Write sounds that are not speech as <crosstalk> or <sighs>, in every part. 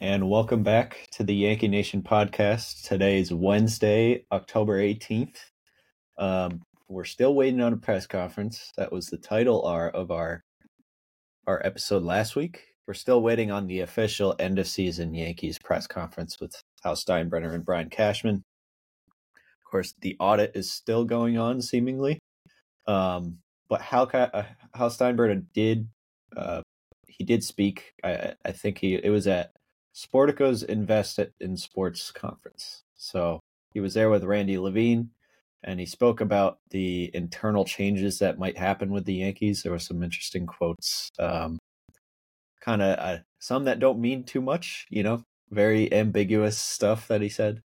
and welcome back to the Yankee Nation podcast. Today's Wednesday, October 18th. Um, we're still waiting on a press conference. That was the title our, of our our episode last week. We're still waiting on the official end of season Yankees press conference with Hal Steinbrenner and Brian Cashman. Of course, the audit is still going on, seemingly. Um, but Hal, uh, Hal Steinbrenner did uh, he did speak. I, I think he it was at Sportico's Invest in Sports conference. So he was there with Randy Levine, and he spoke about the internal changes that might happen with the Yankees. There were some interesting quotes, um, kind of uh, some that don't mean too much, you know, very ambiguous stuff that he said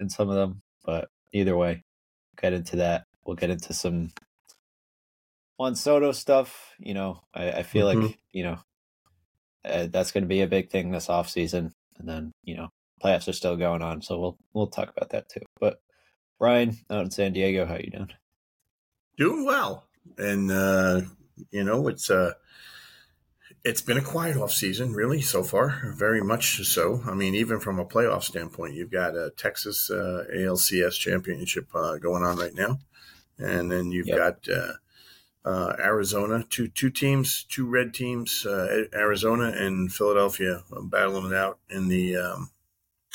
in some of them. But either way, get into that. We'll get into some Juan Soto stuff. You know, I, I feel mm-hmm. like you know uh, that's going to be a big thing this off season, and then you know playoffs are still going on, so we'll we'll talk about that too. But Brian out in San Diego, how you doing? Doing well, and uh, you know it's uh it's been a quiet off season, really, so far. Very much so. I mean, even from a playoff standpoint, you've got a Texas uh, ALCS championship uh, going on right now, and then you've yep. got uh, uh, Arizona, two two teams, two red teams, uh, Arizona and Philadelphia, uh, battling it out in the. Um,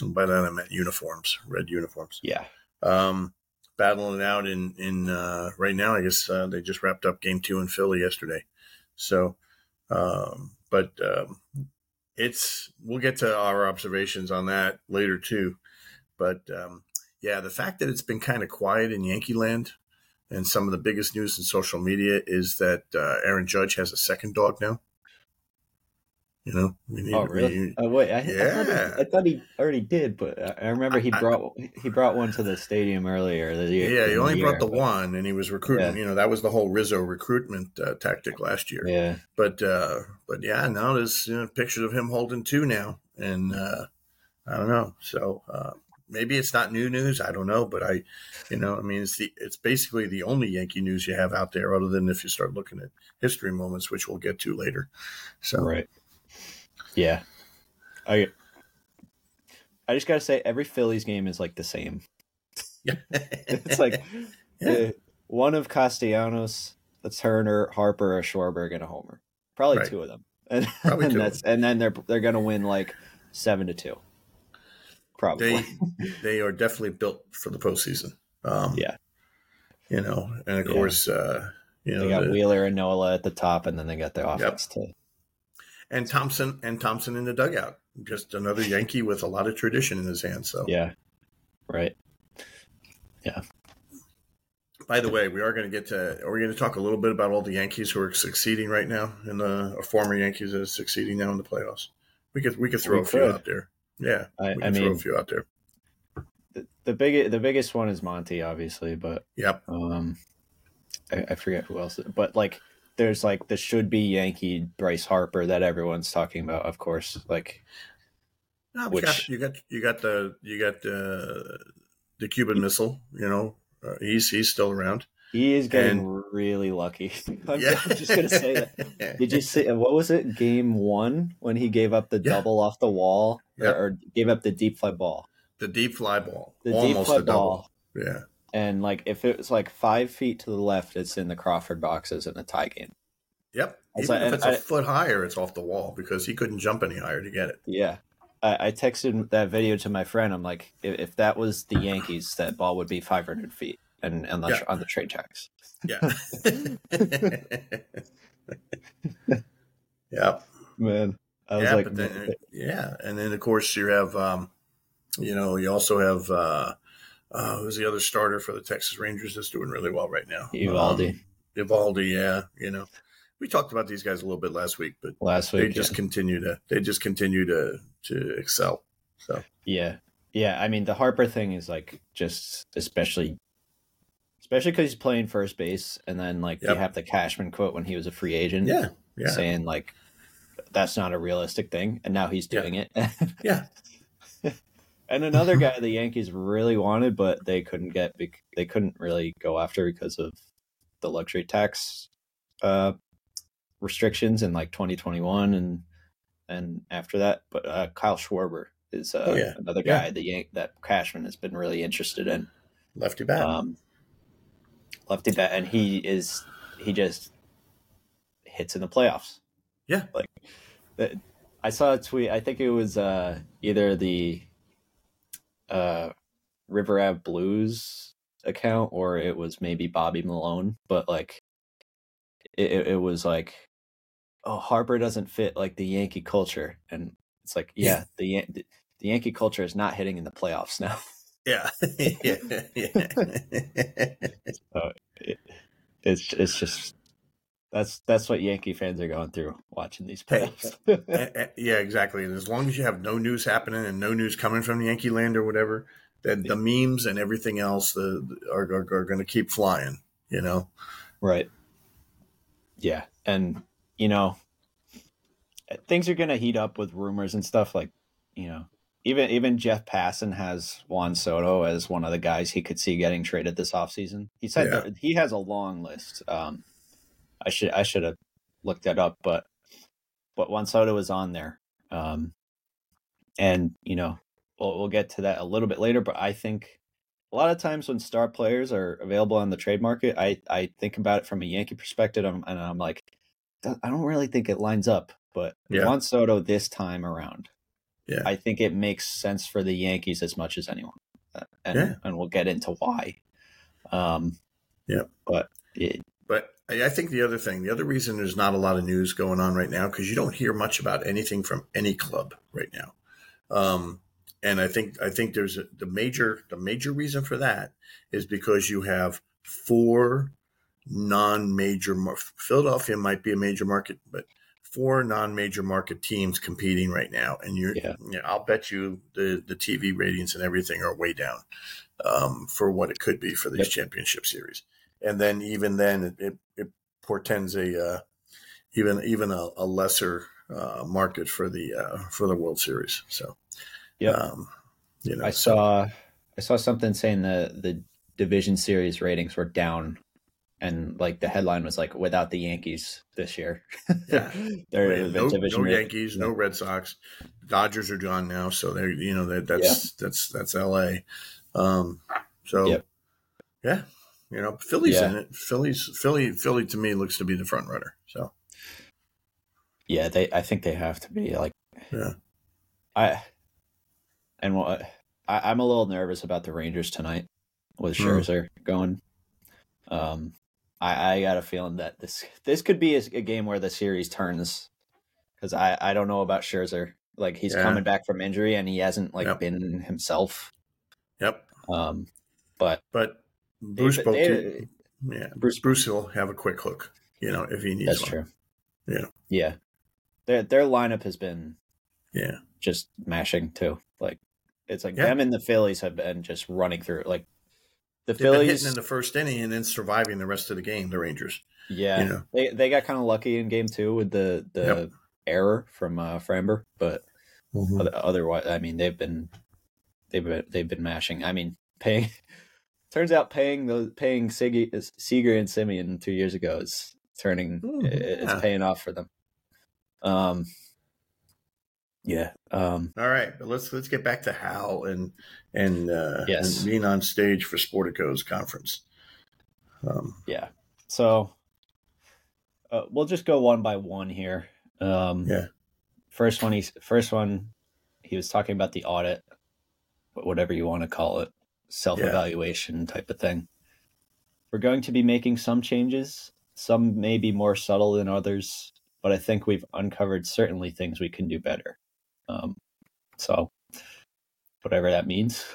by that I meant uniforms, red uniforms. Yeah. Um, battling it out in in uh, right now. I guess uh, they just wrapped up game two in Philly yesterday. So, um, but um, it's we'll get to our observations on that later too. But um, yeah, the fact that it's been kind of quiet in Yankee land and some of the biggest news in social media is that uh, Aaron Judge has a second dog now. You know, we need, oh really? oh wait, I, yeah. I, thought he, I thought he already did, but I remember he brought I, he brought one to the stadium earlier. The year, yeah, he only year, brought the but, one, and he was recruiting. Yeah. You know, that was the whole Rizzo recruitment uh, tactic last year. Yeah, but uh, but yeah, now there's you know, pictures of him holding two now, and uh, I don't know. So uh, maybe it's not new news. I don't know, but I, you know, I mean, it's the it's basically the only Yankee news you have out there, other than if you start looking at history moments, which we'll get to later. So right, yeah, I I just gotta say, every Phillies game is like the same. Yeah, <laughs> it's like <laughs> yeah. uh, one of Castellanos, a Turner, Harper, a Schwarber, and a Homer. Probably right. two of them, <laughs> and, and that's and then they're they're gonna win like seven to two. Probably. They they are definitely built for the postseason. Um, yeah. You know, and of yeah. course, uh, you know, they got the, Wheeler and Nola at the top, and then they got the offense yep. too. And Thomson and Thomson in the dugout, just another Yankee with a lot of tradition in his hands. So yeah, right. Yeah. By the way, we are going to get to. Are we going to talk a little bit about all the Yankees who are succeeding right now, and the former Yankees that are succeeding now in the playoffs? We could we could throw we a few out there. Yeah, I, I mean, a few out there. The, the big the biggest one is Monty, obviously, but yep. Um, I, I forget who else, but like there's like the should be Yankee Bryce Harper that everyone's talking about, of course. Like, no, which... you, got, you got the you got the the Cuban Missile. You know, uh, he's he's still around. He is getting and, really lucky. <laughs> I'm, yeah. just gonna say that. <laughs> Did you see what was it? Game one when he gave up the yeah. double off the wall, yeah. or, or, gave up the deep fly ball. The deep fly ball, the almost deep fly a double. Ball. Yeah. And like if it was like five feet to the left, it's in the Crawford boxes in a tie game. Yep. Even like, if it's a foot higher, it's off the wall because he couldn't jump any higher to get it. Yeah. I, I texted that video to my friend. I'm like, if, if that was the Yankees, that ball would be 500 feet and and yeah. on the trade tax. Yeah. <laughs> yeah. Man. I was yeah, like, then, yeah, and then of course you have, um, you know, you also have uh, uh, who's the other starter for the Texas Rangers that's doing really well right now? Eovaldi. Um, Eovaldi, yeah. You know, we talked about these guys a little bit last week, but last week they just yeah. continue to they just continue to to excel. So yeah, yeah. I mean, the Harper thing is like just especially especially because he's playing first base, and then like yep. you have the Cashman quote when he was a free agent, yeah, yeah. saying like that's not a realistic thing, and now he's doing yeah. it. <laughs> yeah. And another <laughs> guy the Yankees really wanted, but they couldn't get. They couldn't really go after because of the luxury tax uh, restrictions in like 2021 and and after that. But uh, Kyle Schwarber is uh, Oh, yeah. another Yeah. guy that Yank that Cashman has been really interested in. Lefty bat. Um, lefty bat, and he is he just hits in the playoffs. Yeah. like I saw a tweet. I think it was uh, either the uh, River Ave Blues account or it was maybe Bobby Malone, but like it, it, was like, oh, Harper doesn't fit like the Yankee culture, and it's like, yeah, Yeah. the the Yankee culture is not hitting in the playoffs now. <laughs> yeah. <laughs> yeah. <laughs> it's it's just that's that's what Yankee fans are going through watching these playoffs. <laughs> Eh, eh, yeah, exactly. And as long as you have no news happening and no news coming from Yankee land or whatever, then the memes and everything else the, are, are, are going to keep flying, you know? right. Yeah, and you know things are going to heat up with rumors and stuff like you know even even Jeff Passan has Juan Soto as one of the guys he could see getting traded this offseason. He said Yeah. that he has a long list. Um, I should I should have looked that up, but but Juan Soto is on there. Um, and you know we'll we'll get to that a little bit later. But I think a lot of times when star players are available on the trade market, I I think about it from a Yankee perspective, and I'm, and I'm like, I don't really think it lines up. But Yeah. Juan Soto this time around, Yeah. I think it makes sense for the Yankees as much as anyone, Uh, and Yeah. and we'll get into why. Um, Yep. but it, But I I think the other thing, the other reason there's not a lot of news going on right now, because you don't hear much about anything from any club right now. Um, and I think I think there's a, the major the major reason for that is because you have four non-major Philadelphia might be a major market, but four non-major market teams competing right now, and you're Yeah. yeah, I'll bet you the the TV ratings and everything are way down um, for what it could be for these Yep. championship series and then even then it, it, it portends a uh, even even a, a lesser uh, market for the uh, for the World Series. So, yeah, um, you know, I so- saw I saw something saying the the division series ratings were down, and like the headline was like without the Yankees this year. Yeah. <laughs> They're no, no Yankees, no Red Sox. Dodgers are gone now, so they're you know that that's that's that's L.A. Um, so Yep. yeah, you know, Philly's Yeah. in it. Philly's Philly Philly to me looks to be the front runner. So Yeah, they. I think they have to be like. Yeah. I. And what I, I'm a little nervous about the Rangers tonight with Hmm. Scherzer going. Um, I I got a feeling that this this could be a, a game where the series turns, because I I don't know about Scherzer. Like he's Yeah. coming back from injury and he hasn't like Yep. been himself. yep, Um, but but Bruce they- they- yeah, Bruce- Bruce will have a quick hook, you know, if he needs that's one. true. Yeah. yeah. Their their lineup has been Yeah, just mashing too. Like it's like Yeah. them and the Phillies have been just running through. Like the they've Phillies, hitting in the first inning and then surviving the rest of the game. The Rangers, yeah, you know. they they got kind of lucky in game two with the the Yep. error from uh, Framber, but Mm-hmm. otherwise, I mean, they've been they've been they've been mashing. I mean, paying. <laughs> Turns out paying those paying Siggy, Seager and Semien two years ago is turning Ooh, it- it's yeah. paying off for them. Um, yeah. Um, All right, but let's let's get back to Hal and and uh, Yes. and being on stage for Sportico's conference. Um, Yeah. So uh, we'll just go one by one here. Um, Yeah. First one, he's first one. He was talking about the audit, whatever you want to call it, self evaluation type of thing. We're going to be making some changes. Some may be more subtle than others, but I think we've uncovered certainly things we can do better. Um, so, whatever that means.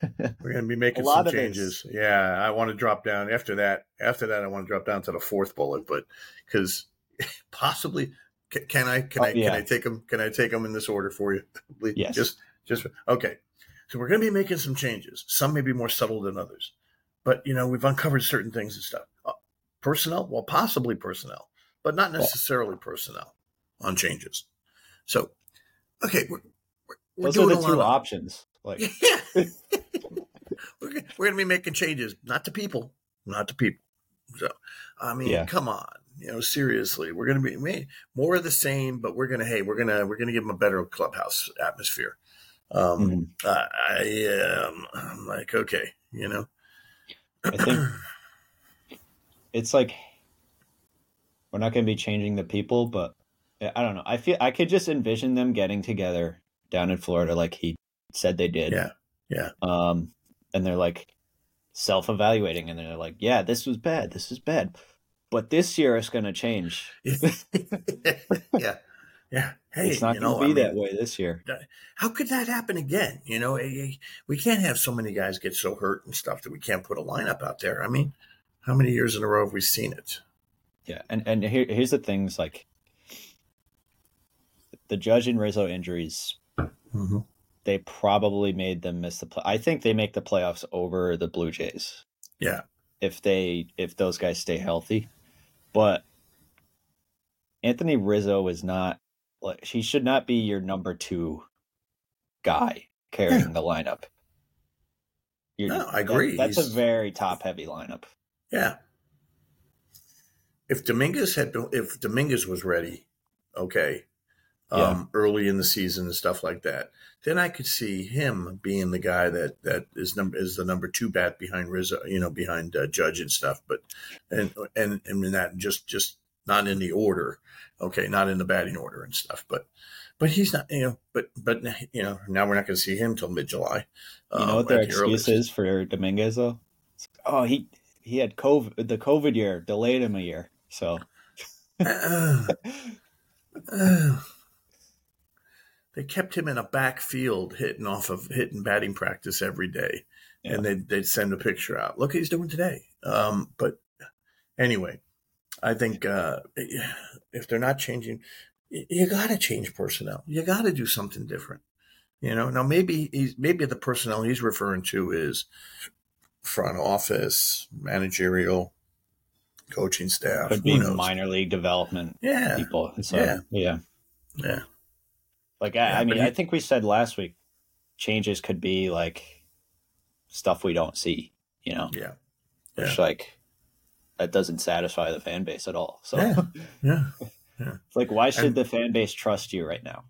<laughs> we're going to be making A lot some of changes. Yeah, I want to drop down after that. After that, I want to drop down to the fourth bullet, but because <laughs> possibly can, can I can Oh, I yeah. can I take them can I take them in this order for you? <laughs> Please? Yes. Just just okay. So we're going to be making some changes. Some may be more subtle than others, but you know we've uncovered certain things and stuff. Uh, personnel, well, possibly personnel, but not necessarily personnel on changes. So, okay, we're, we're, Those are doing the two options. Like, <laughs> yeah. <laughs> we're, we're going to be making changes, not to people, not to people. So, I mean, Yeah. come on. You know, seriously, we're going to be more of the same, but we're going to hey, we're gonna we're gonna give them a better clubhouse atmosphere. Um, mm-hmm. I, I um, I'm like, okay, you know, I think it's like we're not going to be changing the people, but I don't know. I feel I could just envision them getting together down in Florida, like he said they did. Yeah, yeah. Um, and they're like self-evaluating, and they're like, "Yeah, this was bad. This is bad." But this year it's going to change. <laughs> <laughs> yeah, yeah. Hey, it's not going to be I mean, that way this year. Uh, how could that happen again? You know, eh, eh, we can't have so many guys get so hurt and stuff that we can't put a lineup out there. I mean, how many years in a row have we seen it? Yeah, and and here, here's the things like the Judge and Rizzo injuries. Mm-hmm. They probably made them miss the play. I think they make the playoffs over the Blue Jays. Yeah, if they if those guys stay healthy, but Anthony Rizzo is not like he should not be your number two guy carrying yeah. the lineup. You're, no, I agree. That, that's He's... a very top heavy lineup. Yeah. If Dominguez had been, if Dominguez was ready, okay, um, yeah. early in the season and stuff like that, then I could see him being the guy that that is number is the number two bat behind Rizzo, you know, behind uh, Judge and stuff. But and and and that just just not in the order, okay, not in the batting order and stuff. But but he's not, you know. But but you know, now we're not going to see him till mid July. You know um, what their excuse the is for Dominguez though? Oh, he he had COVID, the COVID year delayed him a year. So. uh, uh, they kept him in a backfield hitting off of hitting batting practice every day. Yeah. And they'd, they'd send a picture out. Look, he's doing today. Um, but anyway, I think uh, if they're not changing, you got to change personnel. You got to do something different. You know, now maybe he's maybe the personnel he's referring to is front office, managerial, coaching staff. Could be minor league development yeah. people. So, yeah. Yeah. Yeah. Like I, yeah, I mean, he, I think we said last week changes could be like stuff we don't see, you know? Yeah. yeah. Which like that doesn't satisfy the fan base at all. So yeah. Yeah. yeah. It's <laughs> like why should and, the fan base trust you right now?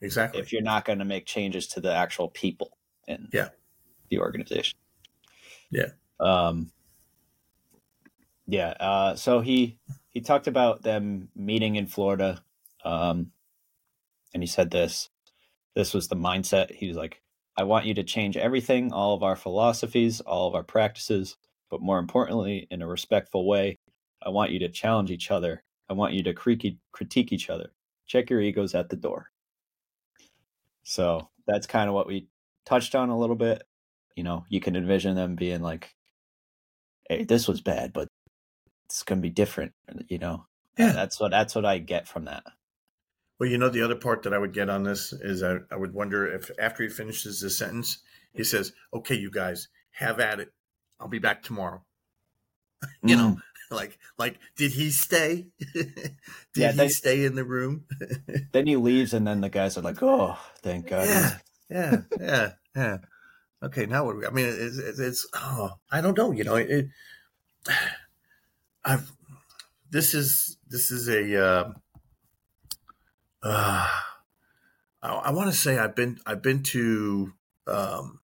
Exactly. If you're not going to make changes to the actual people in yeah. the organization. Yeah. Um yeah, uh so he he talked about them meeting in Florida. Um and he said this this was the mindset. He was like i want you to change everything all of our philosophies all of our practices but more importantly in a respectful way i want you to challenge each other. I want you to critique each other. Check your egos at the door. So that's kind of what we touched on a little bit. You know you can envision them being like hey this was bad but it's going to be different you know? Yeah. that's what that's what i get from that well, you know, the other part that I would get on this is I, I would wonder if after he finishes the sentence, he says, okay, you guys have at it. I'll be back tomorrow. <laughs> you mm. know, like, like, did he stay? <laughs> did yeah, he stay in the room? <laughs> then he leaves, and then the guys are like, "Oh, thank God." Yeah, yeah, yeah, yeah. Okay, now what? We, I mean, it's, it's, it's, oh, I don't know. You know, it. <sighs> I've. This is this is a. Uh, uh, I, I want to say I've been I've been to um,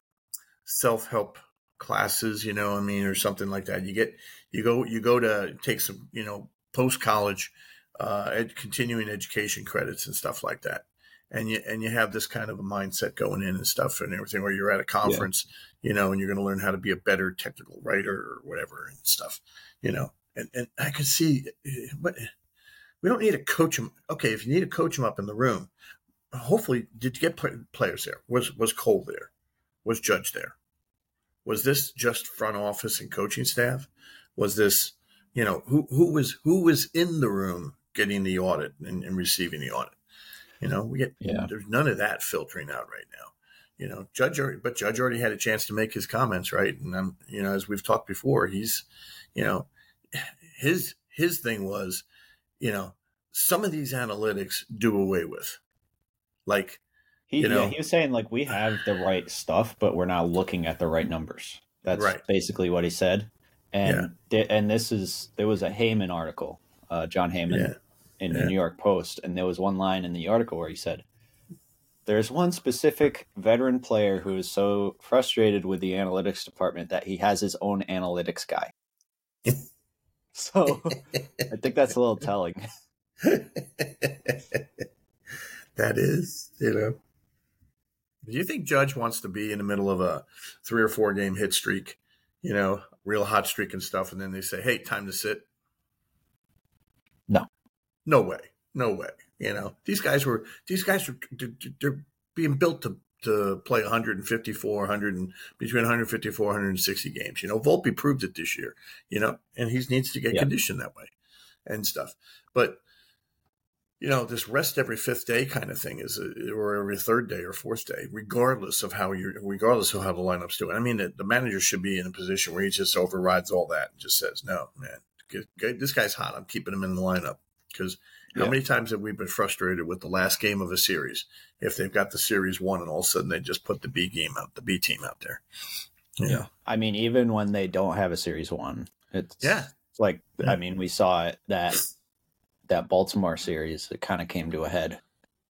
self help classes, you know, I mean, or something like that. You get you go you go to take some, you know, post college, uh, ed, continuing education credits and stuff like that. And you and you have this kind of a mindset going in and stuff and everything where you're at a conference, yeah. you know, and you're going to learn how to be a better technical writer or whatever and stuff, you know. And and I could see, but we don't need to coach them. Okay, if you need to coach them up in the room, hopefully, did you get players there? Was was Cole there? Was Judge there? Was this just front office and coaching staff? Was this, you know, who who was who was in the room getting the audit and, and receiving the audit? You know, we get yeah. there's none of that filtering out right now. You know, Judge already, but Judge already had a chance to make his comments, right? And I'm, you know, as we've talked before, he's, you know, his his thing was you know, some of these analytics do away with. Like, he, you know, yeah, he was saying like we have the right stuff, but we're not looking at the right numbers. That's right. basically what he said. And yeah. and this is there was a Heyman article uh, Jon Heyman, Yeah. in the New York Post, and there was one line in the article where he said, "There's one specific veteran player who is so frustrated with the analytics department that he has his own analytics guy." <laughs> <laughs> so I think that's a little telling. <laughs> that is, you know. Do you think Judge wants to be in the middle of a three or four game hit streak, you know, real hot streak and stuff, and then they say, "Hey, time to sit"? No. no way, no way. You know, these guys were these guys are they're being built to to play 154, 100 and between 154, 160 games. You know, Volpe proved it this year. You know, and he needs to get Yeah. conditioned that way and stuff. But you know, this rest every fifth day kind of thing is, a, or every third day or fourth day, regardless of how you're, regardless of how the lineups do it. I mean, the, the manager should be in a position where he just overrides all that and just says, "No, man, get, get, this guy's hot. I'm keeping him in the lineup." Because how Yeah. many times have we been frustrated with the last game of a series if they've got the series won and all of a sudden they just put the B game out, the B team out there? Yeah. know? I mean, even when they don't have a series one, it's Yeah. like Yeah. I mean, we saw it that that Baltimore series. It kind of came to a head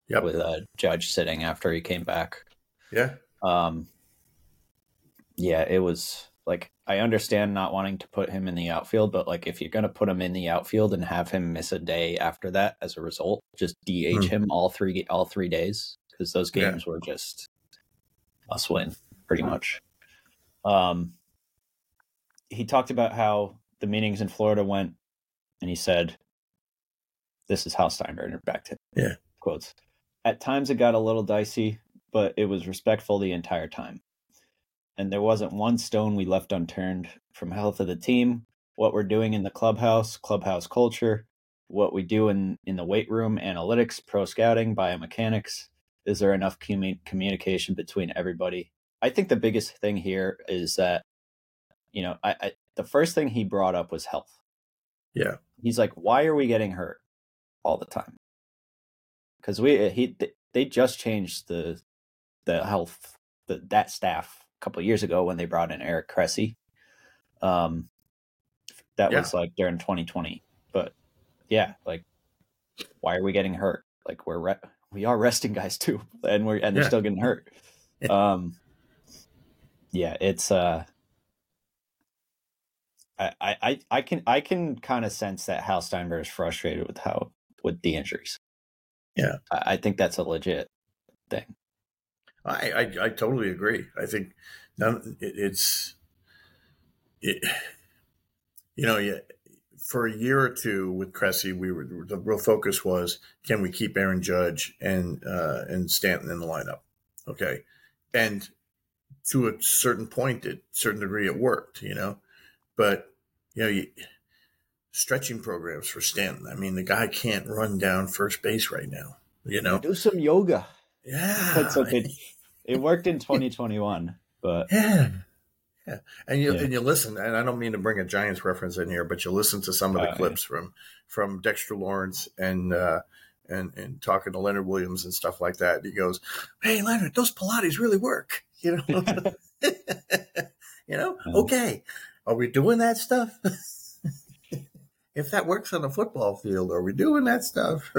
Yep. with a judge sitting after he came back. Yeah. Um, yeah, it was like I understand not wanting to put him in the outfield, but like if you're going to put him in the outfield and have him miss a day after that as a result, just DH Hmm. him all three all three days because those Yeah. games were just must win pretty much. Um, he talked about how the meetings in Florida went, and he said, "This is how Steinbrenner backed him." Yeah. quotes. At times it got a little dicey, but it was respectful the entire time. And there wasn't one stone we left unturned from health of the team, what we're doing in the clubhouse, clubhouse culture, what we do in, in the weight room, analytics, pro scouting, biomechanics. Is there enough commu- communication between everybody? I think the biggest thing here is that, you know, I, I the first thing he brought up was health. Yeah. He's like, why are we getting hurt all the time? Because we uh, he they just changed the the health the, that staff couple of years ago when they brought in Eric Cressey. Um, that Yeah. was like during 2020. But yeah, like, why are we getting hurt? Like we're re- we are resting guys too, and we're and they're Yeah. still getting hurt. <laughs> Um, yeah, it's uh. I, I, I- I can I can kind of sense that Hal Steinberg is frustrated with how with the injuries. Yeah. I, I think that's a legit thing. I, I, I totally agree. I think none, it, it's, it, you know, yeah, for a year or two with Cressey, we were the real focus was can we keep Aaron Judge and uh, and Stanton in the lineup, okay, and to a certain point, at certain degree, it worked, you know, but you know, you, stretching programs for Stanton. I mean, the guy can't run down first base right now, you know. Do some yoga. Yeah, That's what they, <laughs> it worked in 2021, but Yeah. Yeah. And you Yeah. and you listen, and I don't mean to bring a Giants reference in here, but you listen to some of the Uh, clips from from Dexter Lawrence and uh and and talking to Leonard Williams and stuff like that. He goes, Hey Leonard, those Pilates really work. <laughs> You know? <laughs> you know? Um, Okay. Are we doing that stuff? if that works on the football field, are we doing that stuff?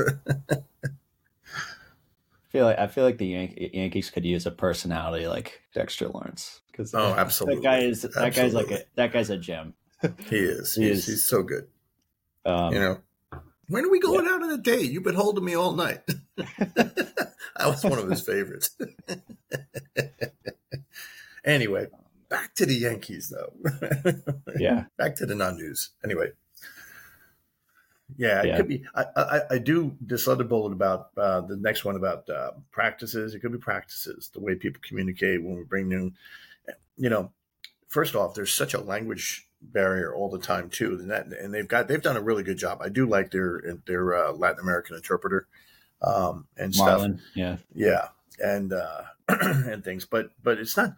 I feel like I feel like the Yan- Yankees could use a personality like Dexter Lawrence because Oh, absolutely. that guy is that guy's like a that guy's a gem. <laughs> he is. He He's, is. he's so good. Um, you know when are we going out on a date you've been holding me all night <laughs> i was one of his favorites <laughs> anyway back to the yankees though yeah, back to the non-news anyway yeah, it Yeah. could be. I, I, I do this other bullet about uh, the next one about uh, practices. It could be practices, the way people communicate when we bring new. You know, first off, there's such a language barrier all the time too, and that and they've got they've done a really good job. I do like their their uh, Latin American interpreter um, and stuff. Yeah, Yeah, and uh, <clears throat> and things, but but it's not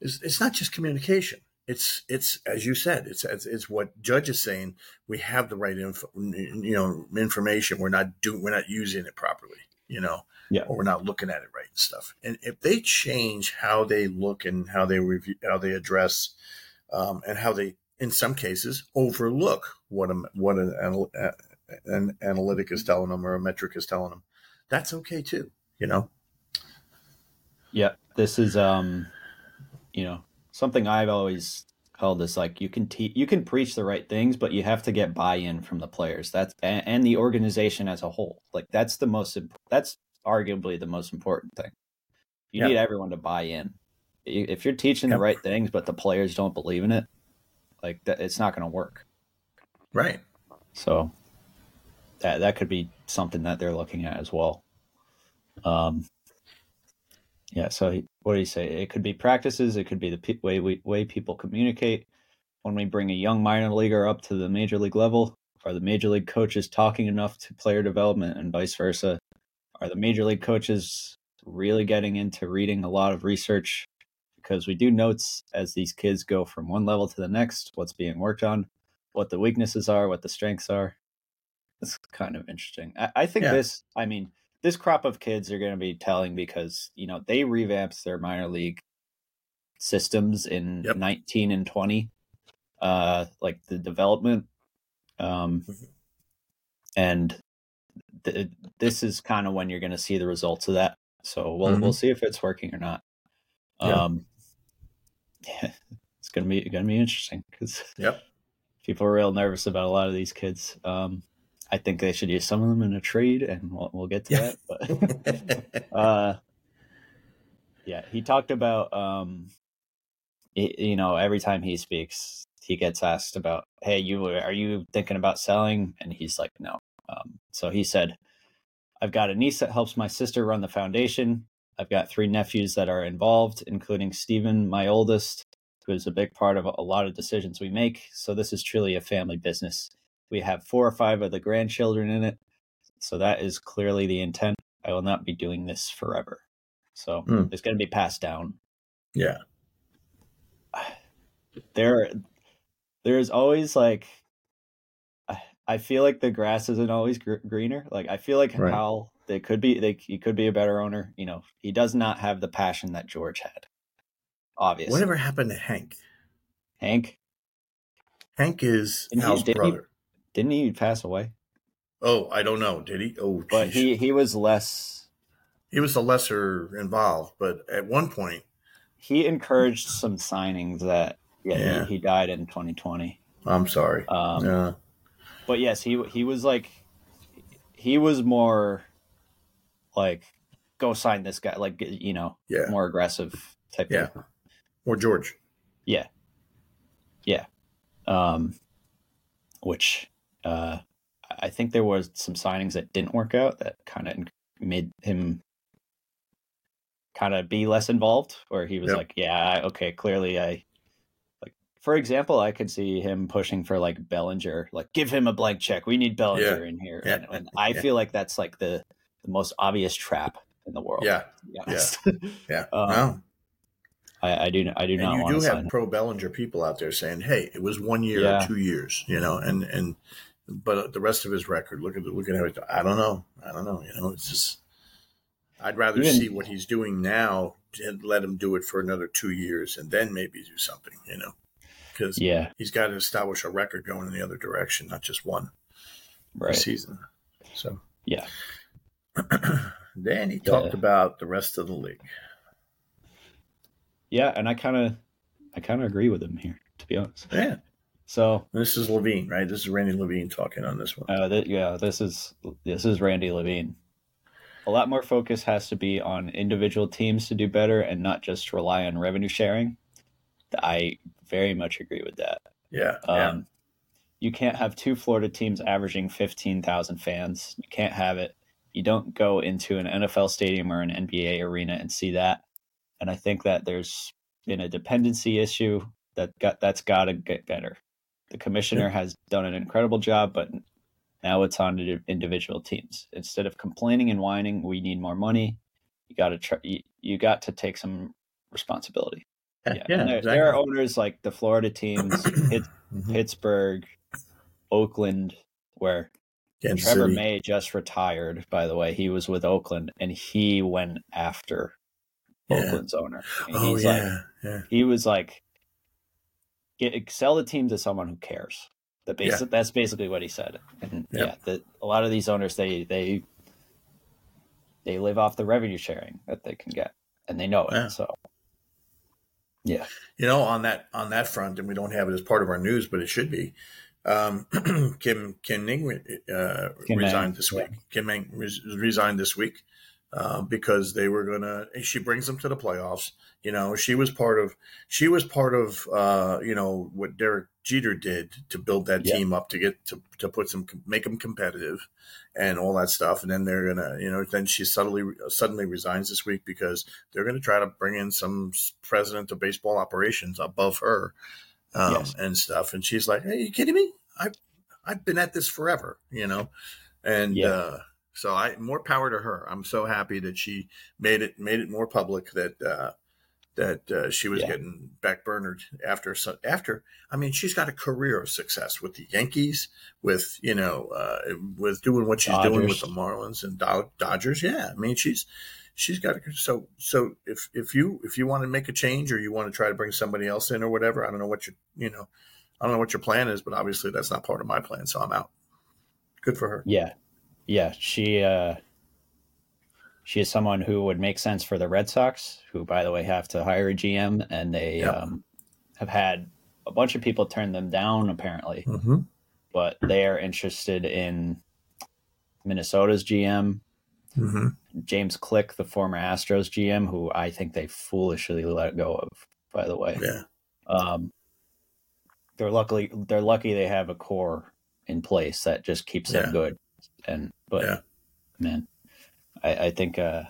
it's, it's not just communication. It's it's as you said. It's, it's it's what Judge is saying. We have the right info, you know, information. We're not doing. We're not using it properly. You know, Yeah. or we're not looking at it right and stuff. And if they change how they look and how they review, how they address, um, and how they, in some cases, overlook what a what an an analytic is telling them or a metric is telling them, that's okay too. You know. Yeah, this is um, you know, something I've always held is like you can teach, you can preach the right things, but you have to get buy-in from the players. That's and, and the organization as a whole. Like that's the most imp- that's arguably the most important thing. You Yeah. need everyone to buy in. If you're teaching the right things, but the players don't believe in it, like that, it's not going to work. Right. So that that could be something that they're looking at as well. Um, yeah. So what do you say? It could be practices. It could be the pe- way we way people communicate. When we bring a young minor leaguer up to the major league level, are the major league coaches talking enough to player development, and vice versa? Are the major league coaches really getting into reading a lot of research? Because we do notes as these kids go from one level to the next, what's being worked on, what the weaknesses are, what the strengths are. It's kind of interesting. I, I think Yeah. this, I mean, this crop of kids are going to be telling because, you know, they revamped their minor league systems in Yep. 19 and 20, uh, like the development. Um, Mhm. and th- this is kind of when you're going to see the results of that. So we'll, we'll see if it's working or not. Mm-hmm. Yeah. Um, yeah, <laughs> it's gonna be gonna be interesting because Yep. people are real nervous about a lot of these kids. Um, I think they should use some of them in a trade, and we'll, we'll get to Yeah. that. But <laughs> uh, yeah, he talked about um, y- you know, every time he speaks, he gets asked about, "Hey, you are you thinking about selling?" And he's like, "No." Um, so he said, "I've got a niece that helps my sister run the foundation. I've got three nephews that are involved, including Stephen, my oldest, who is a big part of a lot of decisions we make. So this is truly a family business. We have four or five of the grandchildren in it. So that is clearly the intent. I will not be doing this forever. So Hmm. it's going to be passed down. yeah. <sighs> There, there's always like, <sighs> I- feel like the grass isn't always gr- greener. Like I feel like Right. Hal, they could be, they he could be a better owner. You know, he does not have the passion that George had. Obviously, Whatever happened to Hank? Hank Hank is Hal's brother. Didn't he pass away? Oh, I don't know. Did he? Oh, But he he was less. he was the lesser involved, but at one point, He encouraged some signings that yeah, Yeah. He, he died in 2020. I'm sorry. Um, yeah. but yes, he he was like he was more like go sign this guy like you know Yeah. more aggressive type Yeah. of Or George. yeah yeah um which uh I think there was some signings that didn't work out that kind of made him kind of be less involved where he was Yep. like yeah okay clearly I like for example I could see him pushing for like Bellinger like give him a blank check we need Bellinger in here Yeah. and, <laughs> and I Yeah. feel like that's like the the most obvious trap in the world Yeah. be. Yeah. <laughs> Um, no. I, I do I do not you do have pro Bellinger people out there saying, "Hey, it was one year Yeah. or two years," you know, and and but the rest of his record, look at the, look at how he, I don't know, I don't know, you know, it's just I'd rather Even- see what he's doing now and let him do it for another two years and then maybe do something, you know, because yeah he's got to establish a record going in the other direction, not just one right season. So Yeah. <clears throat> then he talked Yeah. about the rest of the league. Yeah, and I kind of, I kind of agree with him here, to be honest. Yeah, So, this is Levine, right? This is Randy Levine talking on this one. uh, th- yeah, this is this is Randy Levine. A lot more focus has to be on individual teams to do better, and not just rely on revenue sharing. I very much agree with that. Yeah, yeah, Um, You can't have two Florida teams averaging fifteen thousand fans. You can't have it. You don't go into an NFL stadium or an NBA arena and see that. And I think that there's been a dependency issue that got that's got to get better. The commissioner has done an incredible job, but now it's on to individual teams. Instead of complaining and whining, we need more money. You got to try. You, you got to take some responsibility. Yeah, and there, there are owners like the Florida teams, Mhm. Pittsburgh, Oakland, where Kansas Trevor City. May just retired. By the way, he was with Oakland, and he went after Yeah. Oakland's owner. And Oh he's yeah, like, yeah, he was like, get sell the team to someone who cares. The basic, Yeah. That's basically what he said. And Yeah. yeah, the, a lot of these owners they they they live off the revenue sharing that they can get, and they know it. Yeah. So yeah, You know, on that on that front, and we don't have it as part of our news, but it should be. Um, <clears throat> Kim Kim Ng uh, Kim resigned this week. Kim Ng res- resigned this week uh, because they were gonna. She brings them to the playoffs. You know, she was part of. She was part of. Uh, you know what Derek Jeter did to build that team up to get to to put some make them competitive, and all that stuff. And then they're gonna. You know, then she suddenly suddenly resigns this week because they're to try to bring in some president of baseball operations above her um, Yes. and stuff. And she's like, "Are you kidding me? I've I've been at this forever, you know." And Yeah. uh, so I more power to her. I'm so happy that she made it made it more public that uh, that uh, she was Yeah. getting backburnered after so- after. I mean, she's got a career of success with the Yankees, with you know, uh, with doing what she's doing with the Marlins and Do- Dodgers. Yeah, I mean, she's she's got a, so so if if you if you want to make a change or you want to try to bring somebody else in or whatever, I don't know what you you know, I don't know what your plan is, but obviously that's not part of my plan, so I'm out. Good for her. yeah, yeah. She uh, she is someone who would make sense for the Red Sox, who by the way have to hire a GM, and they Yep. um, have had a bunch of people turn them down apparently. Mm-hmm. but they are interested in Minnesota's GM, Mm-hmm. James Click, the former Astros GM, who I think they foolishly let go of, by the way. Yeah. Um, they're luckily they're lucky they have a core in place that just keeps Yeah. them good. And but Yeah. man, I, I think uh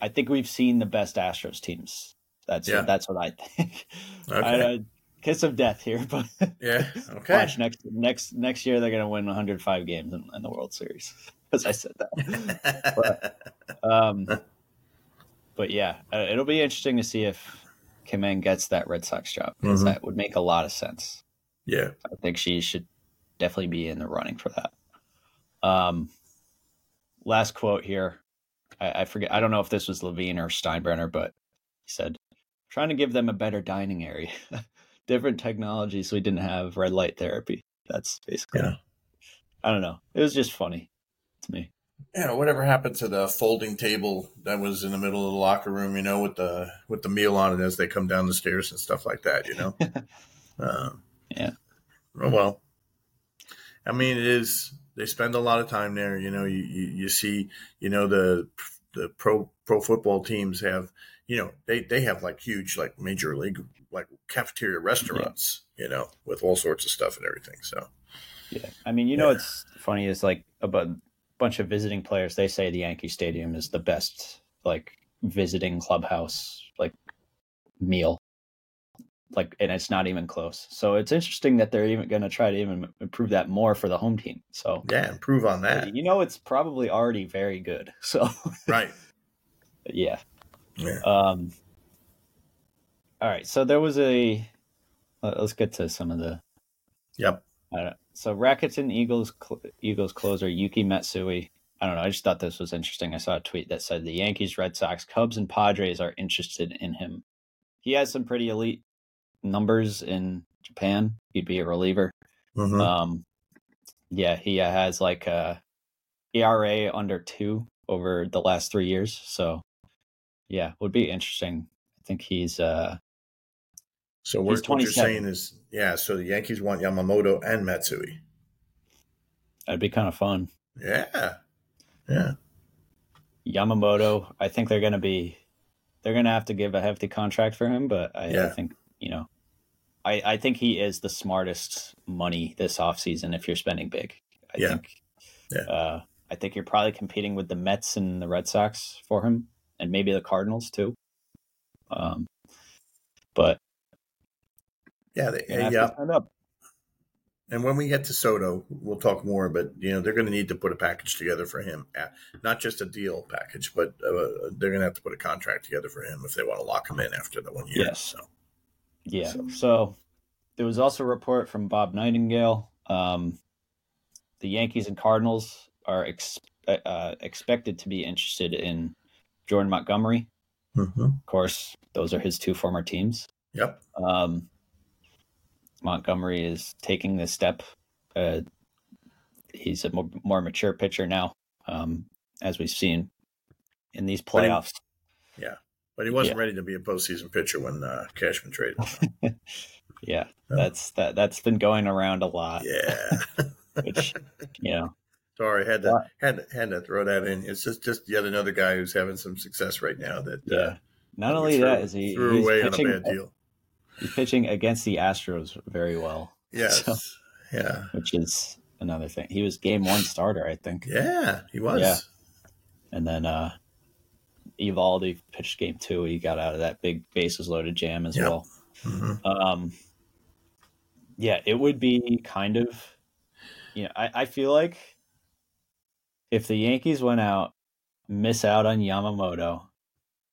I think we've seen the best Astros teams. That's Yeah. that's what I think. <laughs> Okay. I, I, kiss of death here, <laughs> but Yeah. Okay. Watch next next next year they're gonna win 105 games in, in the World Series <laughs> because I said that. Um, but yeah, uh, it'll be interesting to see if Kim gets that Red Sox job because Mhm. that would make a lot of sense. yeah. I think she should definitely be in the running for that. Um, last quote here. I, I forget. I don't know if this was Levine or Steinbrenner, but he said, "Trying to give them a better dining area, <laughs> different technologies. We didn't have red light therapy. That's basically. Yeah. I don't know. It was just funny to me. you know, whatever happened to the folding table that was in the middle of the locker room, you know, with the with the meal on it as they come down the stairs and stuff like that, you know. <laughs> um, Yeah. Oh well. I mean, it is. They spend a lot of time there. You know, you, you, you see, you know, the the pro pro football teams have, you know, they they have like huge like major league like cafeteria restaurants, you know, with all sorts of stuff and everything. So Yeah. I mean, you know, Yeah. what's funny is like a bunch of visiting players. They say the Yankee Stadium is the best like visiting clubhouse like meal. Like, and it's not even close. So it's interesting that they're even going to try to even improve that more for the home team. So yeah, improve on that. you know, it's probably already very good. <laughs> So Right. yeah. Yeah. Um. All right. So there was a. let- Let's get to some of the Yep. I don't, so Rakuten Eagles cl- Eagles closer Yuki Matsui. I don't know. I just thought this was interesting. I saw a tweet that said the Yankees, Red Sox, Cubs, and Padres are interested in him. He has some pretty elite numbers in Japan. He'd be a reliever. Mhm. Um, yeah, he has like a ERA under two over the last three years. So, yeah, would be interesting. I think he's uh, So He's what, what you're saying is, yeah. So the Yankees want Yamamoto and Matsui. that'd be kind of fun. Yeah, yeah, Yamamoto, I think they're going to be they're going to have to give a hefty contract for him, but I, I think, you know, I, I think he is the smartest money this offseason if you're spending big. I Yeah. think Yeah. uh, I think you're probably competing with the Mets and the Red Sox for him and maybe the Cardinals too. Um but yeah, they, you're gonna have to yeah. And when we get to Soto, we'll talk more. But you know, they're going to need to put a package together for him, not just a deal package, but uh, they're going to have to put a contract together for him if they want to lock him in after the one year. Yes. So Yeah. So- So, there was also a report from Bob Nightingale. Um, the Yankees and Cardinals are ex- uh, expected to be interested in Jordan Montgomery. Mhm. Of course, those are his two former teams. yep, Um, Montgomery is taking this step Uh, he's a more, more mature pitcher now, um, as we've seen in these But he- playoffs. Yeah, but he wasn't Yeah. ready to be a postseason pitcher when uh, Cashman traded. <laughs> yeah, No. that's that. That's been going around a lot. yeah. Which you know, Sorry, had to had to, had to throw that in. It's just just yet another guy who's having some success right now. That yeah. uh, Not only threw, that is he threw he's away on a pitching, bad deal. he's pitching against the Astros very well, Yes, So- yeah, which is another thing. He was game one starter, I think, yeah, he was. Yeah. and then uh Eovaldi pitched game two. He got out of that big bases loaded jam as Yeah. well. Mhm. Um, yeah, it would be kind of, you know, I, I feel like if the Yankees went out, miss out on Yamamoto,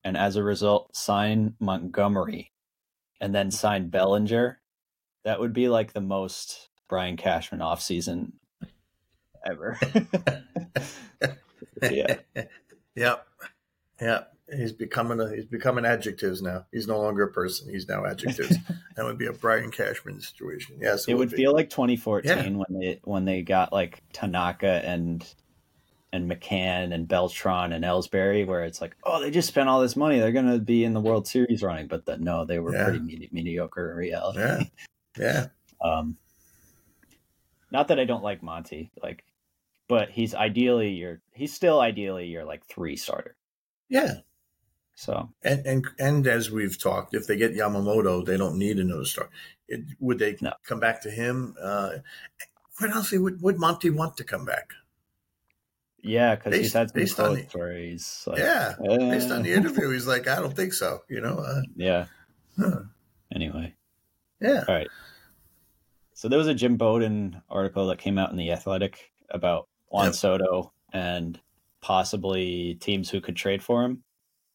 and as a result sign Montgomery, and then sign Bellinger, that would be like the most Brian Cashman offseason ever. <laughs> <laughs> yeah, yep, yep. He's becoming a, he's becoming adjectives now. He's no longer a person. He's now adjectives. <laughs> that would be a Brian Cashman situation. Yes, it would be. feel like 2014 Yeah. when they when they got like Tanaka and and McCann and Beltran and Ellsbury, where it's like, oh, they just spent all this money, they're gonna be in the World Series running, but the, no, they were Yeah. pretty medi- mediocre in reality. Yeah, yeah, <laughs> Um, not that I don't like Monty, like, but he's ideally your he's still ideally your like three starter. Yeah. So And and and as we've talked, if they get Yamamoto, they don't need another star. It, would they No. come back to him? Uh, quite honestly, would, would Monty want to come back? yeah, because he's had some based on quotes where he's like, yeah, based on the interview, he's like, I don't think so. You know, uh, yeah. huh. Anyway. yeah, All right. So there was a Jim Bowden article that came out in the Athletic about Juan Yep. Soto and possibly teams who could trade for him.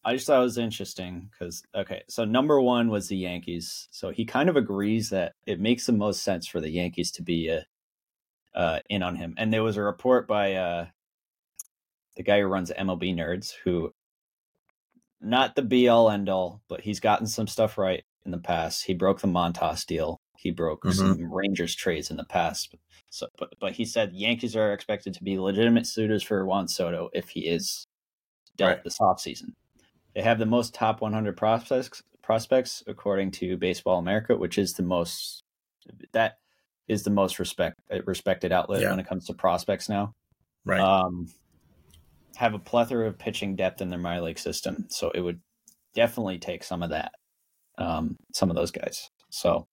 I just thought it was interesting because okay, so number one was the Yankees. So he kind of agrees that it makes the most sense for the Yankees to be uh, uh, in on him. And there was a report by uh, the guy who runs MLB Nerds, who not the be all end all, but he's gotten some stuff right in the past. He broke the Montas deal. He broke Mhm. some Rangers trades in the past. So, but but he said Yankees are expected to be legitimate suitors for Juan Soto if he is dealt Right. this offseason. They have the most top 100 prospects prospects according to Baseball America, which is the most that is the most respect respected outlet Yeah. when it comes to prospects now right. um, have a plethora of pitching depth in their minor league system. So it would definitely take some of that, um, some of those guys. So,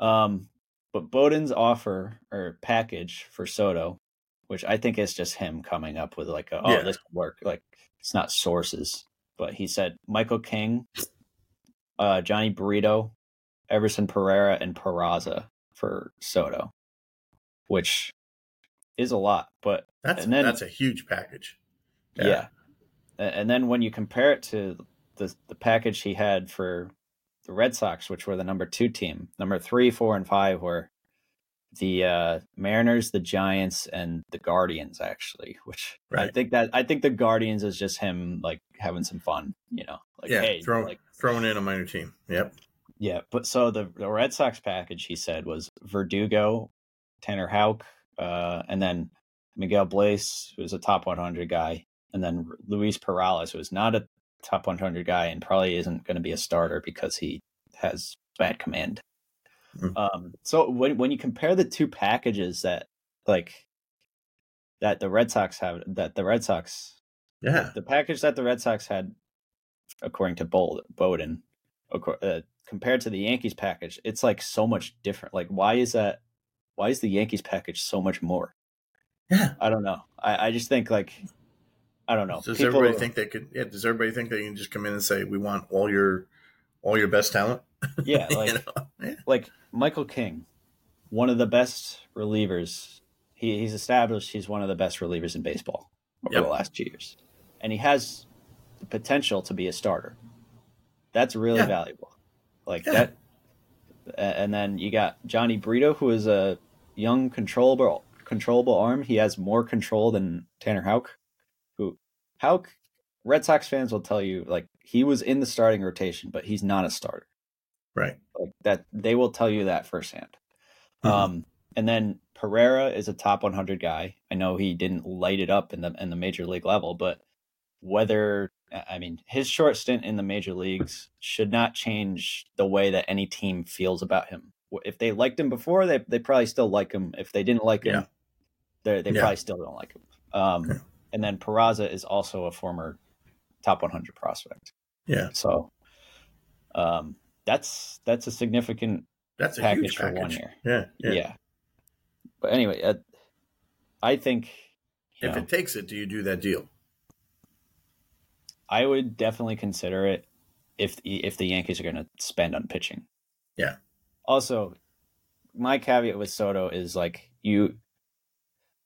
um, but Bowden's offer or package for Soto, which I think is just him coming up with like, a, oh, Yeah. this could work. Like it's not sources, but he said Michael King, uh, Jhony Brito, Everson Pereira, and Peraza for Soto, which is a lot, but that's then- that's a huge package. yeah. A- And then when you compare it to the the package he had for the Red Sox, which were the number two team, number three, four, and five were the uh, Mariners, the Giants, and the Guardians. Actually, which right. I think that I think the Guardians is just him like having some fun, you know, like yeah, hey, throw, like throwing in a minor team. Yep. yeah, but so the the Red Sox package he said was Verdugo, Tanner Houck, uh, and then Miguel Bleis, who's a top 100 guy, and then Luis Perales, who is not a top 100 guy and probably isn't going to be a starter because he has bad command. Mm. Um, so when when you compare the two packages that like that the Red Sox have, that the Red Sox Yeah. the package that the Red Sox had, according to Bold, Bowden, uh, compared to the Yankees package, it's like so much different. Like, why is that? Why is the Yankees package so much more? Yeah. I don't know. I, I just think like, I don't know. Does People- everybody think they could? Yeah. Does everybody think they can just come in and say we want all your all your best talent? <laughs> Yeah, <laughs> You like know? Yeah. like Michael King, one of the best relievers. He, he's established he's one of the best relievers in baseball over Yep. the last two years, and he has the potential to be a starter. That's really Yeah. valuable. Like Yeah. that, and then you got Jhony Brito, who is a young, controllable, controllable arm. He has more control than Tanner Houck. Houck, Red Sox fans will tell you like he was in the starting rotation, but he's not a starter Right. like that they will tell you that firsthand Mhm. um and then Pereira is a top 100 guy. I know he didn't light it up in the in the major league level, but whether I mean his short stint in the major leagues should not change the way that any team feels about him. If they liked him before, they they probably still like him. If they didn't like him, Yeah. they they Yeah. probably still don't like him. Um, Okay. And then Peraza is also a former top 100 prospect. Yeah, So um, that's that's a significant that's a package huge for package. one year. Yeah, yeah. yeah. But anyway, uh, I think If know, it takes it, do you do that deal? I would definitely consider it if if the Yankees are going to spend on pitching. Yeah. Also, my caveat with Soto is like you.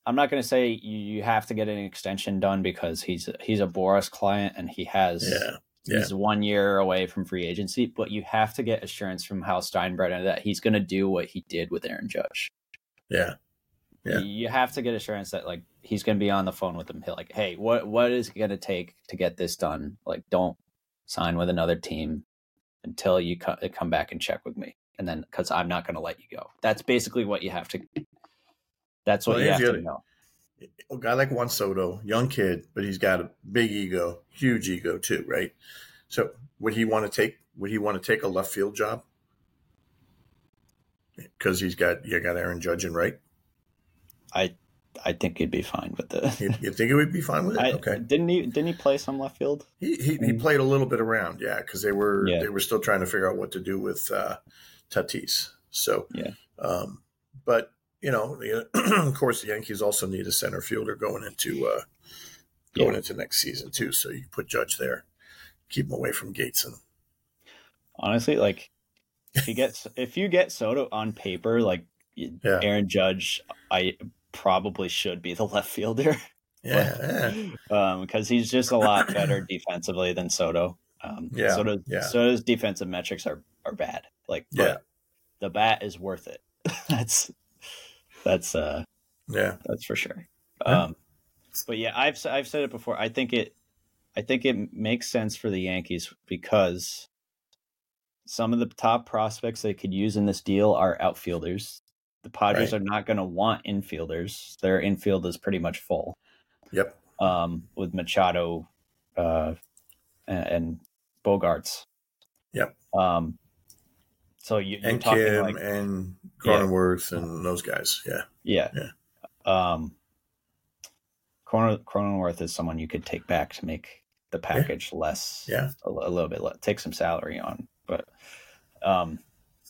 I'm not going to say you, have to get an extension done because he's he's a Boris client and he has Yeah, yeah. he's one year away from free agency, but you have to get assurance from Hal Steinbrenner that he's going to do what he did with Aaron Judge. yeah, Yeah. You have to get assurance that like he's going to be on the phone with him. He'll like, hey, what what is it going to take to get this done? Like, don't sign with another team until you co- come back and check with me, and then because I'm not going to let you go. That's basically what you have to. That's what Well, you have to know. A guy like Juan Soto, young kid, but he's got a big ego, huge ego too, right? So would he want to take? Would he want to take a left field job? Because he's got you got Aaron Judge and right. I I think he'd be fine with the. You, you think he would be fine with it? <laughs> I, okay. Didn't he? Didn't he play some left field? He, he, he played a little bit around, yeah, because they were Yeah. they were still trying to figure out what to do with uh, Tatis. So, Yeah. um, but you know, the, <clears throat> of course, the Yankees also need a center fielder going into uh, going Yeah. into next season too. So you put Judge there, keep him away from Gates, and Honestly, like if you get <laughs> if you get Soto on paper, like Yeah. Aaron Judge, I probably should be the left fielder. yeah, <laughs> yeah, um, because he's just a lot better defensively than Soto. Um, Yeah, Soto, yeah. Soto's defensive metrics are are bad. Like, Yeah. the bat is worth it. <laughs> that's that's uh yeah, that's for sure. Yeah. Um, but yeah, I've I've said it before. I think it I think it makes sense for the Yankees because some of the top prospects they could use in this deal are outfielders. The Padres Right. are not going to want infielders. Their infield is pretty much full yep, um, with Machado uh, and, and Bogaerts. Yep. Um, so you, you're and talking Kim like and Cronenworth and those guys. Yeah, yeah, Yeah. Um, Cronenworth is someone you could take back to make the package less, yeah, a, a little bit less, take some salary on, but um,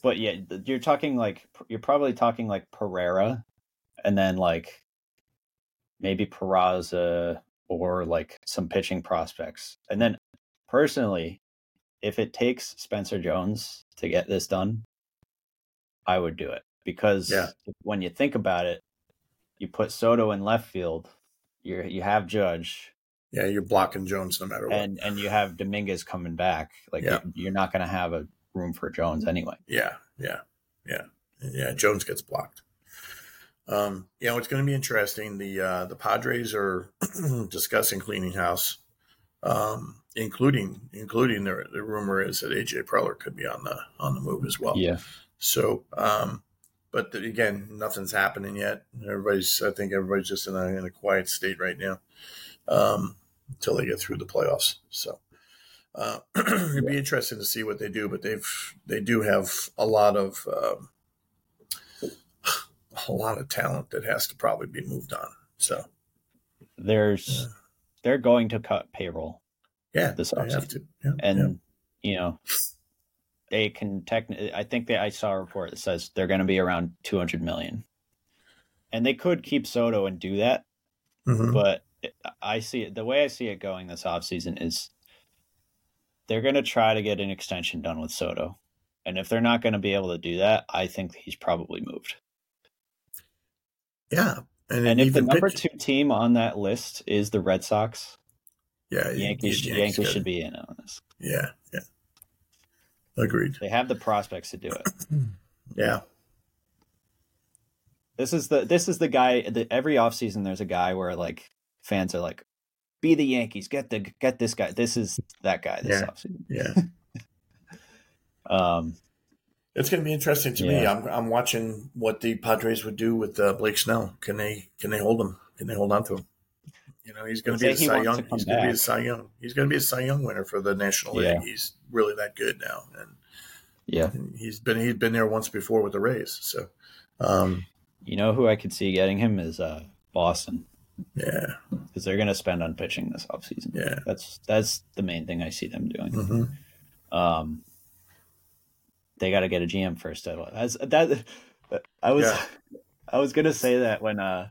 but yeah, you're talking like you're probably talking like Pereira, and then like maybe Peraza or like some pitching prospects, and then personally, if it takes Spencer Jones to get this done, I would do it because Yeah. when you think about it, you put Soto in left field, you you have Judge, yeah. You're blocking Jones no matter what. and and you have Dominguez coming back. Like Yeah. you're, not going to have a room for Jones anyway. Yeah, yeah, yeah, yeah. Jones gets blocked. Um, you know, it's going to be interesting. The uh, the Padres are <clears throat> discussing cleaning house, um, including including the the rumor is that AJ Preller could be on the on the move as well. Yeah, So, um, but the, again, nothing's happening yet. Everybody's, I think, everybody's just in a in a quiet state right now um, until they get through the playoffs. So, uh, <clears throat> it'd be interesting to see what they do. But they've they do have a lot of um, a lot of talent that has to probably be moved on. So, there's Yeah. they're going to cut payroll, yeah, This offseason. to. Yeah, and you know they can technically. I think that I saw a report that says they're going to be around 200 million, and they could keep Soto and do that. Mhm. but I see it the way I see it going this offseason is they're going to try to get an extension done with Soto. And if they're not going to be able to do that, I think he's probably moved. yeah. And, And if the number pitch- two team on that list is the Red Sox, yeah, you- Yankees, Yankees should be in on this. Yeah, yeah. Agreed. They have the prospects to do it. <clears throat> Yeah, This is the this is the guy. The, every offseason, there's a guy where like fans are like, "Be the Yankees, get the get this guy." This is that guy this Yeah. offseason. yeah. <laughs> Um, It's going to be interesting to Yeah. me. I'm I'm watching what the Padres would do with uh, Blake Snell. Can they can they hold him? Can they hold on to him? You know, he's going to be a Cy Young. He's going to be a. Cy Young. He's going to be a Cy Young winner for the National Yeah. League. He's really that good now, and Yeah. he's been he's been there once before with the Rays. So, um, You know who I could see getting him is uh, Boston yeah, because they're going to spend on pitching this offseason. yeah. That's that's the main thing I see them doing. hmm Um, they got to get a GM first. That's that. I was Yeah. <laughs> I was gonna say that when uh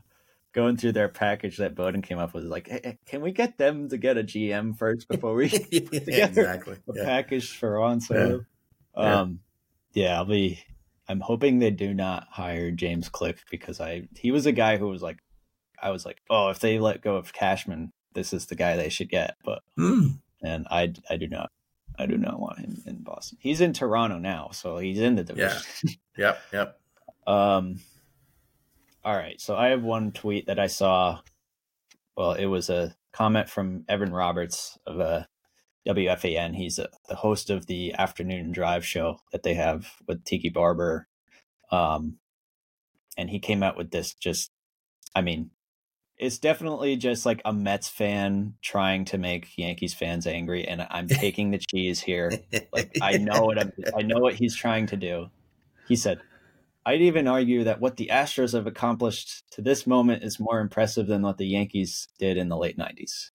going through their package that Bowden came up with, like, hey, can we get them to get a GM first before we <laughs> put exactly. a Yeah. package for Soto? Yeah. Um, yeah, I'll be. I'm hoping they do not hire James Click because I he was a guy who was like, I was like, oh, if they let go of Cashman, this is the guy they should get. But Mm. and I I do not I do not want him in Boston. He's in Toronto now, so he's in the division. Yep. Yep. <laughs> Um. All right, so I have one tweet that I saw. Well, it was a comment from Evan Roberts of uh, WFAN. He's a, the host of the afternoon drive show that they have with Tiki Barber. Um, and he came out with this. Just, I mean, it's definitely just like a Mets fan trying to make Yankees fans angry, and I'm taking the cheese here. <laughs> Like I know what I'm, I know what he's trying to do. He said, "I'd even argue that what the Astros have accomplished to this moment is more impressive than what the Yankees did in the late '90s."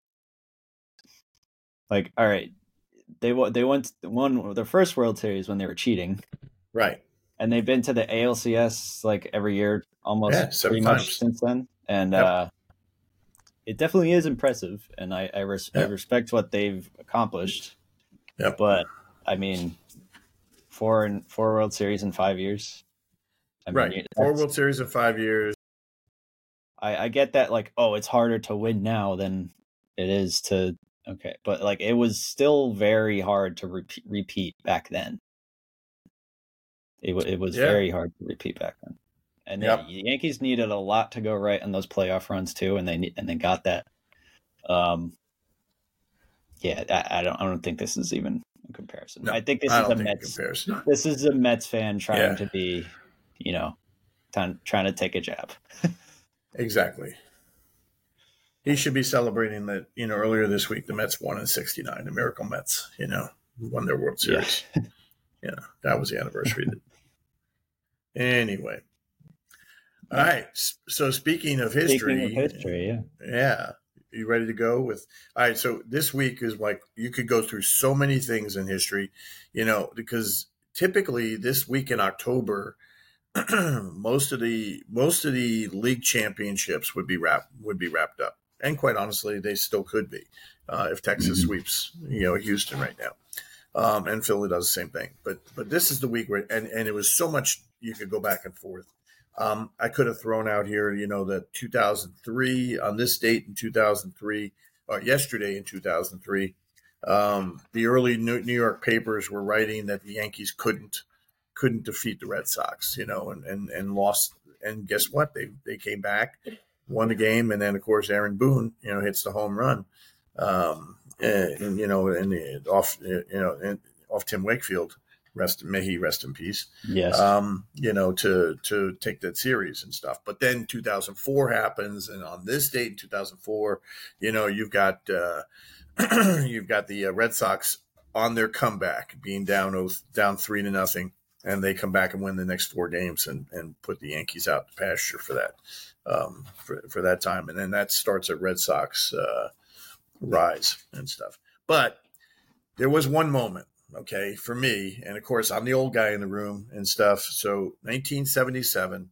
Like, all right, they wa- they went won their first World Series when they were cheating, Right. and they've been to the ALCS like every year almost Yeah, pretty much since then, and Yep. uh, it definitely is impressive, and I I, res- I respect what they've accomplished. Yeah, But I mean, four and four World Series in five years. I right. you- Four World Series in five years. I, I get that. Like, oh, it's harder to win now than it is to. Okay, but like it was still very hard to repeat, repeat back then. It it was Yeah. very hard to repeat back then, and Yep. the Yankees needed a lot to go right in those playoff runs too, and they and they got that. Um, yeah, I, I don't I don't think this is even a comparison. No, I think this I is a don't think in Mets <laughs> this is a Mets fan trying Yeah. to be, you know, trying, trying to take a jab. <laughs> Exactly. He should be celebrating that, you know, earlier this week, the Mets won in 69, the Miracle Mets, you know, won their World Yeah. Series. <laughs> Yeah, that was the anniversary. anyway. All right. So speaking of history, Speaking of history, yeah. yeah. You ready to go with all right, so this week is like you could go through so many things in history, you know, because typically this week in October, <clears throat> most of the most of the league championships would be wrapped would be wrapped up. And quite honestly, they still could be uh, if Texas Mhm. sweeps, you know, Houston right now. Um, and Philly does the same thing. But but this is the week where and, and it was so much you could go back and forth. Um, I could have thrown out here, you know, that 2003 on this date in 2003, or yesterday in 2003, um, the early New York papers were writing that the Yankees couldn't couldn't defeat the Red Sox, you know, and and and lost. And guess what? They they came back, won the game, and then of course Aaron Boone, you know, hits the home run, um, and, and, you know, and off, you know, and off Tim Wakefield. Rest may he rest in peace Yes. um, you know, to to take that series and stuff. But then 2004 happens, and on this date in 2004, you know, you've got uh, <clears throat> you've got the uh, Red Sox on their comeback, being down oh, down three to nothing, and they come back and win the next four games and and put the Yankees out to pasture for that um, for for that time, and then that starts a Red Sox uh, rise and stuff. But there was one moment okay, for me. And of course, I'm the old guy in the room and stuff. So 1977,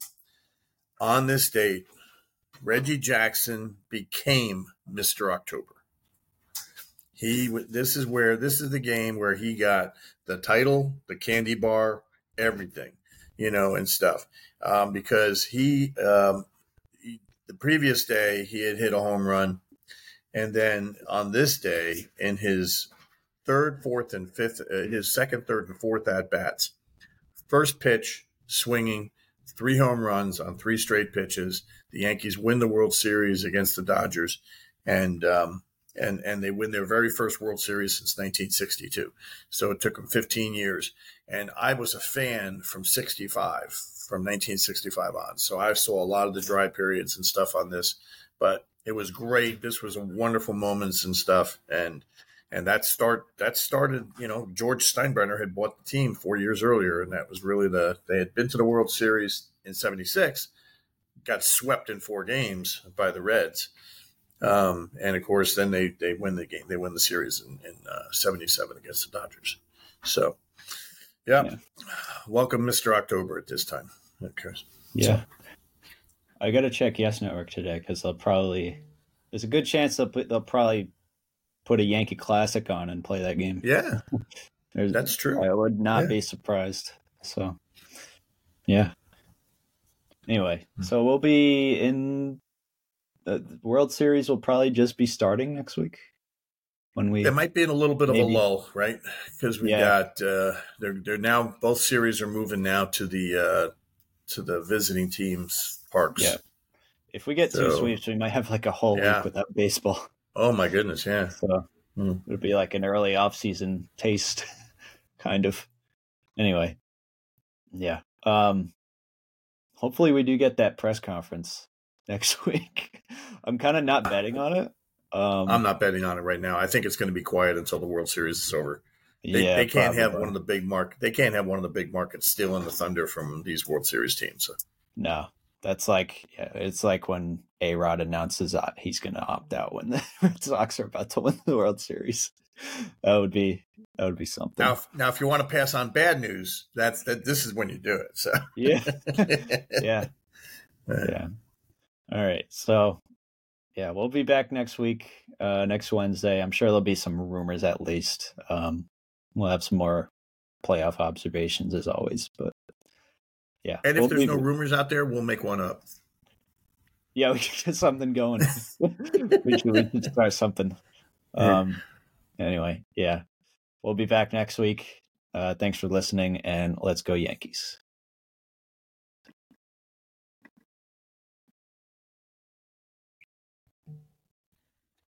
on this date, Reggie Jackson became Mr. October. He, this is where, this is the game where he got the title, the candy bar, everything, you know, and stuff. Um, because he, um, he, the previous day, he had hit a home run. And then on this day, in his third, fourth, and fifth, uh, his second, third, and fourth at bats. First pitch, swinging, three home runs on three straight pitches. The Yankees win the World Series against the Dodgers, and um, and and they win their very first World Series since 1962. So it took them 15 years, and I was a fan from 65, from 1965 on. So I saw a lot of the dry periods and stuff on this, but it was great. This was a wonderful moments and stuff, and and that start that started. You know, George Steinbrenner had bought the team four years earlier, and that was really the they had been to the World Series in '76, got swept in four games by the Reds um, and of course, then they, they win the game. They win the series in, in uh, 77 against the Dodgers. So, yeah. yeah. Welcome, Mr. October, at this time. Okay. Yeah. So. I got to check Yes Network today because they'll probably, there's a good chance they'll, put, they'll probably put a Yankee Classic on and play that game. Yeah. <laughs> That's true. I would not yeah. be surprised. So, yeah. Anyway, hmm. so we'll be in the World Series will probably just be starting next week. When we it might be in a little bit maybe. of a lull, right? Because we yeah. got uh, they're they're now both series are moving now to the uh, to the visiting teams parks. Yeah. If we get so, two sweeps, we might have like a whole yeah. week without baseball. Oh my goodness, yeah. <laughs> So mm. it'd be like an early off season taste, <laughs> kind of. Anyway, yeah. Um, hopefully we do get that press conference next <laughs> week. I'm kind of not betting on it. Um, I'm not betting on it right now. I think it's going to be quiet until the World Series is over. They, yeah, they can't probably. have one of the big market. They can't have one of the big markets stealing the thunder from these World Series teams. No, that's like yeah, it's like when A Rod announces that he's going to opt out when the <laughs> Red Sox are about to win the World Series. That would be that would be something. Now, if, now, if you want to pass on bad news, that's that. This is when you do it. So yeah, <laughs> yeah, yeah. All right. So, yeah, we'll be back next week, uh, next Wednesday. I'm sure there'll be some rumors at least. Um, we'll have some more playoff observations as always, but yeah. And if we'll there's be... no rumors out there, we'll make one up. Yeah, we should get something going. <laughs> we, should, we should start something. Um, anyway, yeah, we'll be back next week. Uh, thanks for listening, and let's go Yankees.